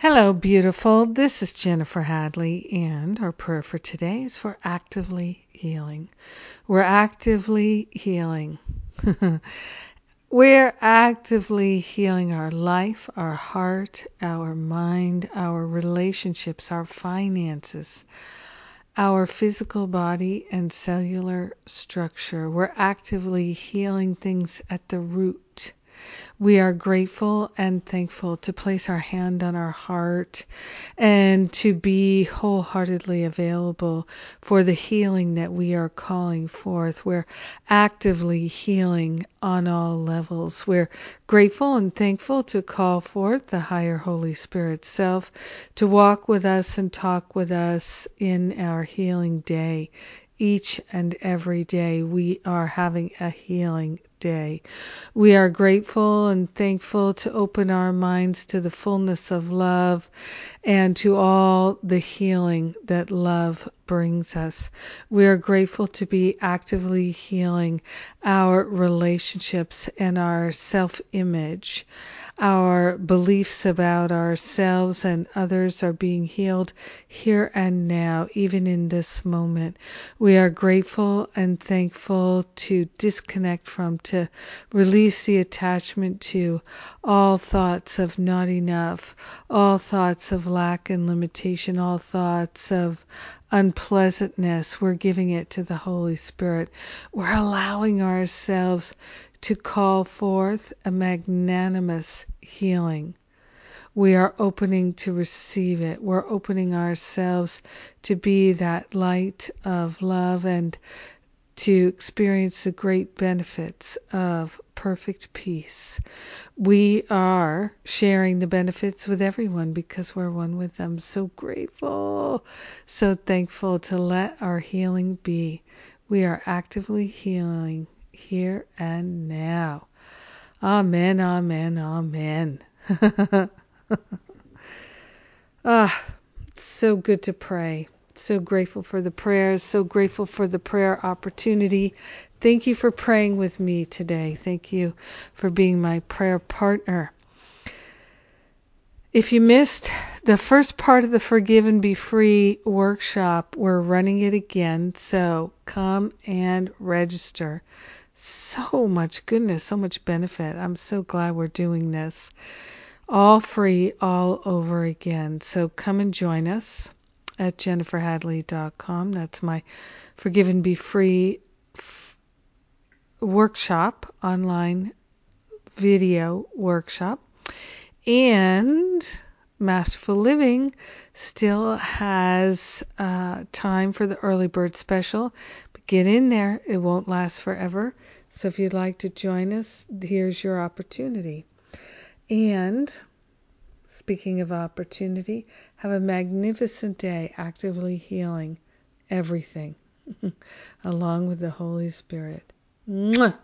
Hello, beautiful. This is Jennifer Hadley, and our prayer for today is for actively healing. We're actively healing. We're actively healing our life, our heart, our mind, our relationships, our finances, our physical body, and cellular structure. We're actively healing things at the root. We are grateful and thankful to place our hand on our heart and to be wholeheartedly available for the healing that we are calling forth. We're actively healing on all levels. We're grateful and thankful to call forth the higher Holy Spirit self to walk with us and talk with us in our healing day each and every day we are having a healing day. We are grateful and thankful to open our minds to the fullness of love and to all the healing that love brings us. We are grateful to be actively healing our relationships and our self image. Our beliefs about ourselves and others are being healed here and now, even in this moment. We are grateful and thankful to disconnect from, to release the attachment to all thoughts of not enough, all thoughts of lack and limitation, all thoughts of unpleasantness. We're giving it to the Holy Spirit. We're allowing ourselves to call forth a magnanimous healing. We are opening to receive it. We're opening ourselves to be that light of love and to experience the great benefits of perfect peace. We are sharing the benefits with everyone because we're one with them. So grateful, so thankful to let our healing be. We are actively healing here and now. Amen, amen, amen. ah, so good to pray. So grateful for the prayers, so grateful for the prayer opportunity. Thank you for praying with me today. Thank you for being my prayer partner. If you missed the first part of the Forgive and Be Free workshop, we're running it again, so come and register. So much goodness, so much benefit. I'm so glad we're doing this. All free, all over again. So come and join us at jenniferhadley.com. That's my Forgive and Be Free f- workshop, online video workshop. And Masterful Living still has uh, time for the early bird special. But get in there, it won't last forever. So if you'd like to join us, here's your opportunity. And Speaking of opportunity, have a magnificent day actively healing everything along with the Holy Spirit. Mwah!